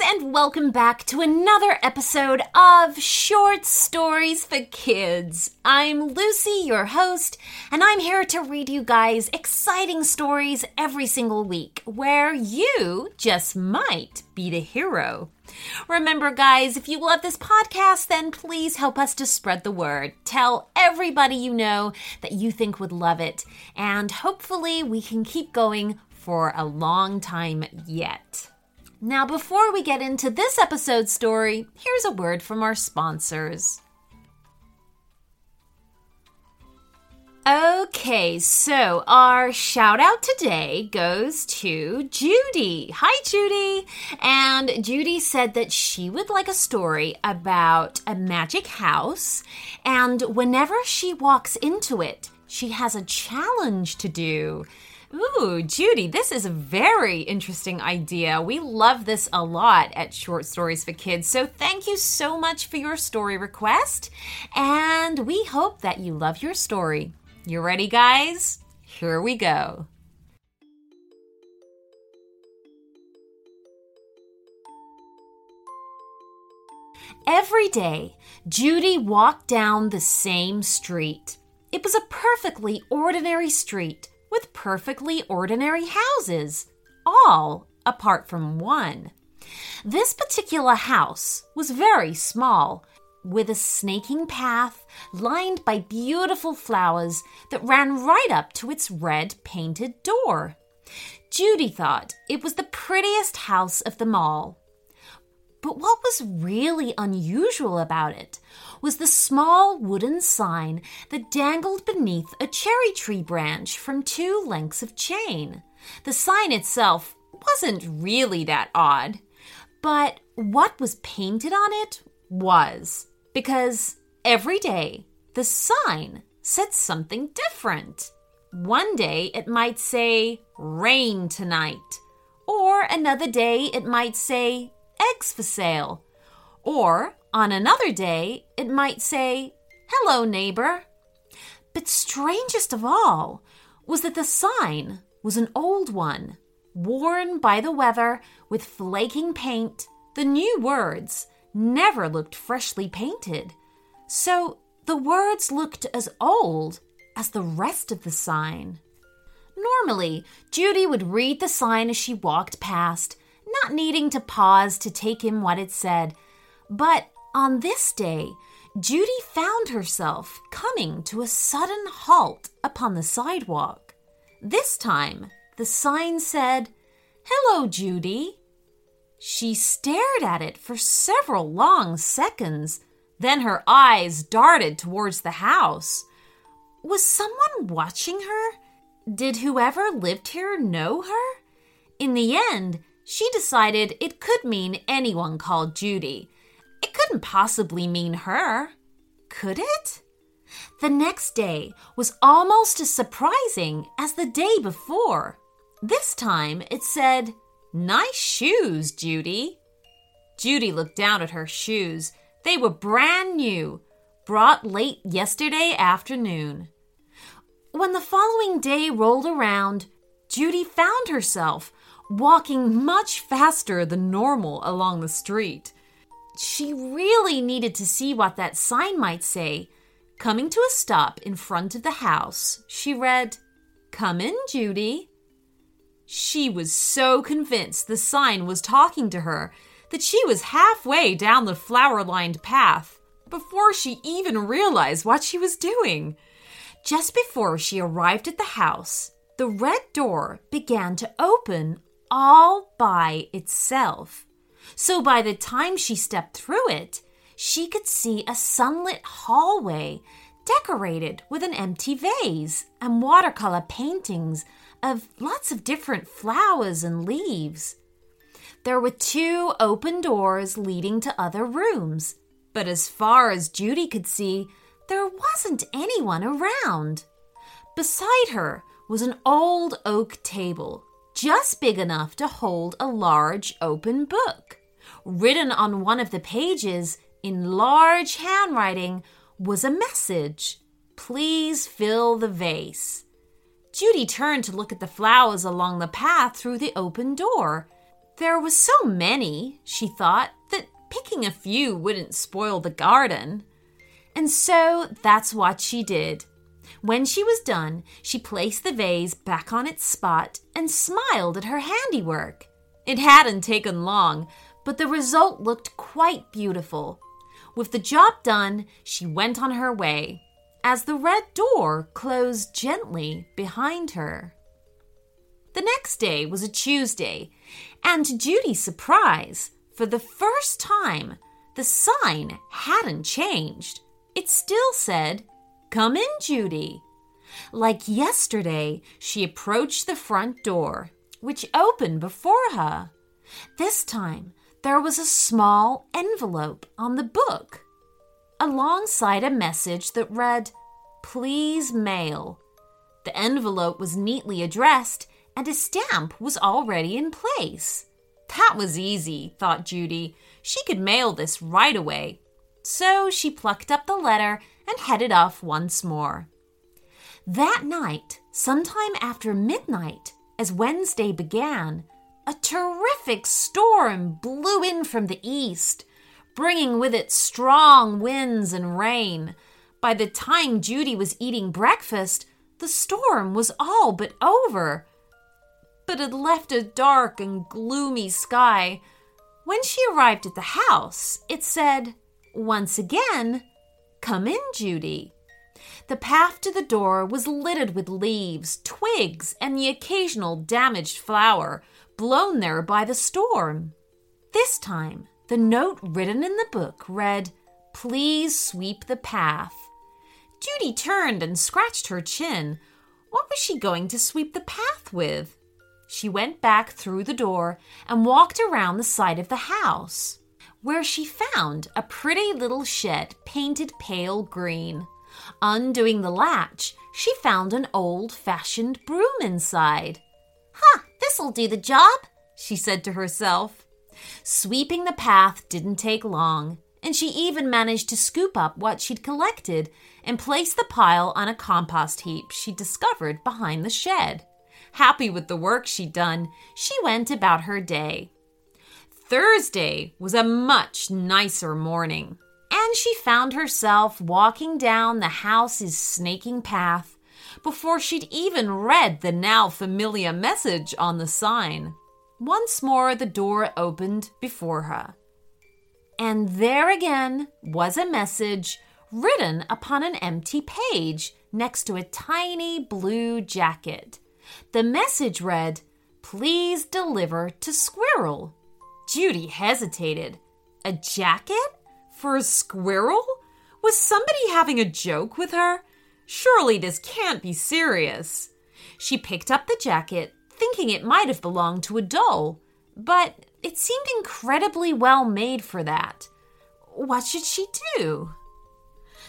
and welcome back to another episode of Short Stories for Kids. I'm Lucy, your host, and I'm here to read you guys exciting stories every single week where you just might be the hero. Remember, guys, if you love this podcast, then please help us to spread the word. Tell everybody you know that you think would love it, and hopefully, we can keep going for a long time yet. Now, before we get into this episode's story, here's a word from our sponsors. Okay, so our shout out today goes to Judy. Hi, Judy. And Judy said that she would like a story about a magic house, and whenever she walks into it, she has a challenge to do. Ooh, Judy, this is a very interesting idea. We love this a lot at Short Stories for Kids. So thank you so much for your story request. And we hope that you love your story. You ready, guys? Here we go. Every day, Judy walked down the same street. It was a perfectly ordinary street with perfectly ordinary houses, all apart from one. This particular house was very small, with a snaking path lined by beautiful flowers that ran right up to its red painted door. Judy thought it was the prettiest house of them all. But what was really unusual about it was the small wooden sign that dangled beneath a cherry tree branch from two lengths of chain. The sign itself wasn't really that odd, but what was painted on it was, because every day the sign said something different. One day it might say, rain tonight, or another day it might say, eggs for sale. Or on another day, it might say, Hello, neighbor. But strangest of all was that the sign was an old one, worn by the weather with flaking paint. The new words never looked freshly painted. So the words looked as old as the rest of the sign. Normally, Judy would read the sign as she walked past, not needing to pause to take in what it said. But on this day, Judy found herself coming to a sudden halt upon the sidewalk. This time, the sign said, Hello, Judy. She stared at it for several long seconds. Then her eyes darted towards the house. Was someone watching her? Did whoever lived here know her? In the end, she decided it could mean anyone called Judy. It couldn't possibly mean her. Could it? The next day was almost as surprising as the day before. This time it said, Nice shoes, Judy. Judy looked down at her shoes. They were brand new, brought late yesterday afternoon. When the following day rolled around, Judy found herself walking much faster than normal along the street. She really needed to see what that sign might say. Coming to a stop in front of the house, she read, Come in, Judy. She was so convinced the sign was talking to her that she was halfway down the flower lined path before she even realized what she was doing. Just before she arrived at the house, the red door began to open all by itself. So by the time she stepped through it, she could see a sunlit hallway decorated with an empty vase and watercolor paintings of lots of different flowers and leaves. There were two open doors leading to other rooms, but as far as Judy could see, there wasn't anyone around. Beside her was an old oak table just big enough to hold a large open book. Written on one of the pages in large handwriting was a message Please fill the vase. Judy turned to look at the flowers along the path through the open door. There were so many, she thought, that picking a few wouldn't spoil the garden. And so that's what she did. When she was done, she placed the vase back on its spot and smiled at her handiwork. It hadn't taken long, but the result looked quite beautiful. With the job done, she went on her way as the red door closed gently behind her. The next day was a Tuesday, and to Judy's surprise, for the first time, the sign hadn't changed. It still said, Come in, Judy. Like yesterday, she approached the front door, which opened before her. This time, there was a small envelope on the book, alongside a message that read, Please mail. The envelope was neatly addressed, and a stamp was already in place. That was easy, thought Judy. She could mail this right away. So she plucked up the letter and headed off once more. That night, sometime after midnight, as Wednesday began, a terrific storm blew in from the east, bringing with it strong winds and rain. By the time Judy was eating breakfast, the storm was all but over. But it left a dark and gloomy sky. When she arrived at the house, it said, once again, Come in, Judy. The path to the door was littered with leaves, twigs, and the occasional damaged flower blown there by the storm. This time, the note written in the book read, Please sweep the path. Judy turned and scratched her chin. What was she going to sweep the path with? She went back through the door and walked around the side of the house, where she found a pretty little shed painted pale green. Undoing the latch, she found an old fashioned broom inside. Huh, this'll do the job, she said to herself. Sweeping the path didn't take long, and she even managed to scoop up what she'd collected and place the pile on a compost heap she discovered behind the shed. Happy with the work she'd done, she went about her day. Thursday was a much nicer morning, and she found herself walking down the house's snaking path before she'd even read the now familiar message on the sign. Once more, the door opened before her. And there again was a message written upon an empty page next to a tiny blue jacket. The message read, Please deliver to Squirrel. Judy hesitated. A jacket? For a squirrel? Was somebody having a joke with her? Surely this can't be serious. She picked up the jacket, thinking it might have belonged to a doll, but it seemed incredibly well made for that. What should she do?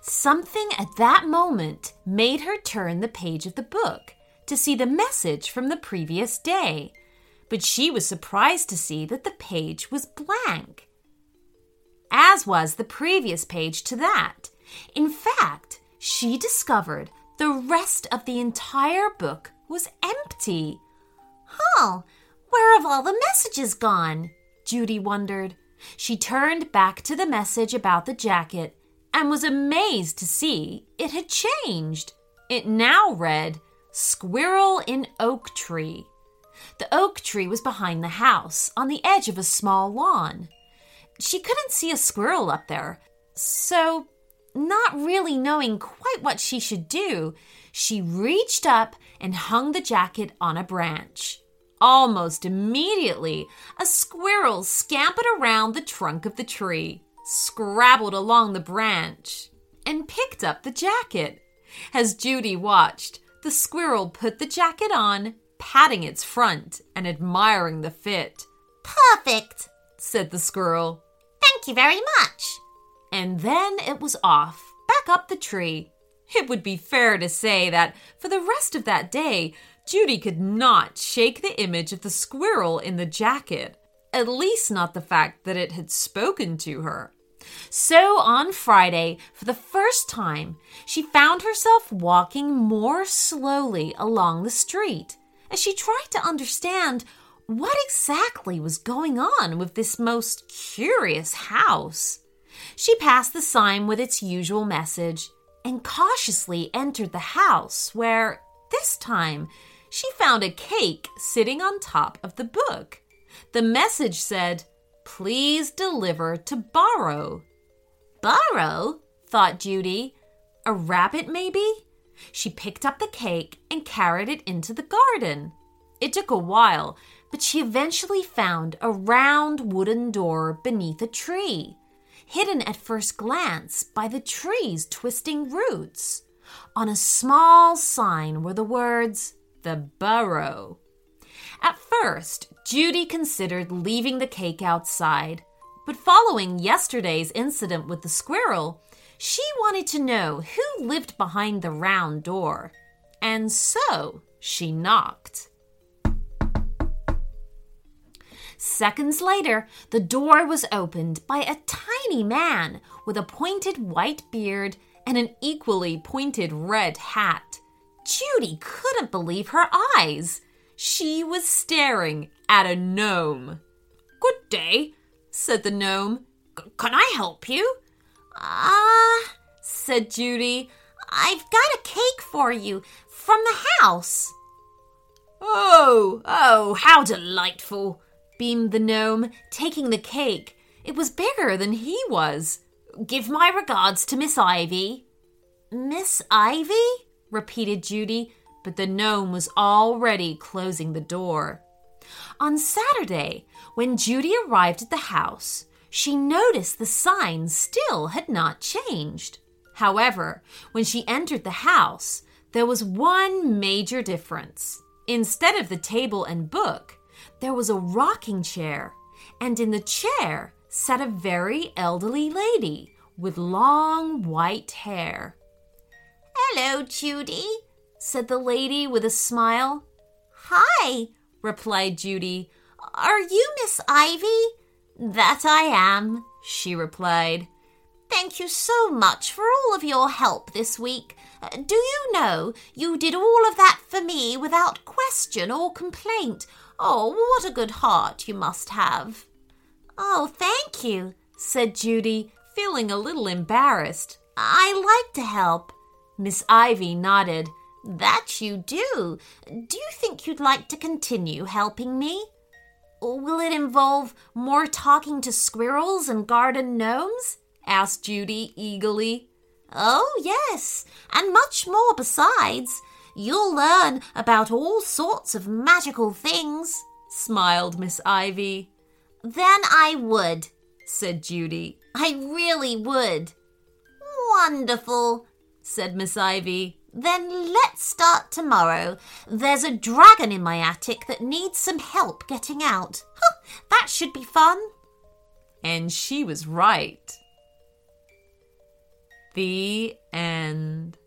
Something at that moment made her turn the page of the book to see the message from the previous day, but she was surprised to see that the page was blank, as was the previous page to that. In fact, she discovered the rest of the entire book was empty. Huh, where have all the messages gone? Judy wondered. She turned back to the message about the jacket and was amazed to see it had changed. It now read, Squirrel in Oak Tree. The oak tree was behind the house, on the edge of a small lawn. She couldn't see a squirrel up there, so, not really knowing quite what she should do, she reached up and hung the jacket on a branch. Almost immediately, a squirrel scampered around the trunk of the tree scrabbled along the branch, and picked up the jacket. As Judy watched, the squirrel put the jacket on, patting its front and admiring the fit. Perfect, said the squirrel. Thank you very much. And then it was off, back up the tree. It would be fair to say that for the rest of that day, Judy could not shake the image of the squirrel in the jacket at least not the fact that it had spoken to her. So on Friday, for the first time, she found herself walking more slowly along the street as she tried to understand what exactly was going on with this most curious house. She passed the sign with its usual message and cautiously entered the house, where, this time, she found a cake sitting on top of the book. The message said, Please deliver to Burrow. Burrow? thought Judy. A rabbit, maybe? She picked up the cake and carried it into the garden. It took a while, but she eventually found a round wooden door beneath a tree, hidden at first glance by the tree's twisting roots. On a small sign were the words, The Burrow. At first, Judy considered leaving the cake outside, but following yesterday's incident with the squirrel, she wanted to know who lived behind the round door. And so she knocked. Seconds later, the door was opened by a tiny man with a pointed white beard and an equally pointed red hat. Judy couldn't believe her eyes. She was staring at a gnome. Good day, said the gnome. Can I help you? Ah, uh, said Judy. I've got a cake for you from the house. Oh, oh, how delightful, beamed the gnome, taking the cake. It was bigger than he was. Give my regards to Miss Ivy. Miss Ivy? repeated Judy, but the gnome was already closing the door. On Saturday, when Judy arrived at the house, she noticed the sign still had not changed. However, when she entered the house, there was one major difference. Instead of the table and book, there was a rocking chair, and in the chair sat a very elderly lady with long white hair. Hello, Judy, said the lady with a smile. Hi, replied Judy. Are you Miss Ivy? That I am, she replied. Thank you so much for all of your help this week. Uh, do you know you did all of that for me without question or complaint? Oh, what a good heart you must have. Oh, thank you, said Judy, feeling a little embarrassed. I like to help. Miss Ivy nodded. That you do. Do you think you'd like to continue helping me? Will it involve more talking to squirrels and garden gnomes? asked Judy eagerly. Oh, yes, and much more besides. You'll learn about all sorts of magical things, smiled Miss Ivy. Then I would, said Judy. I really would. Wonderful, said Miss Ivy. Then let's start tomorrow. There's a dragon in my attic that needs some help getting out. that should be fun. And she was right. The end.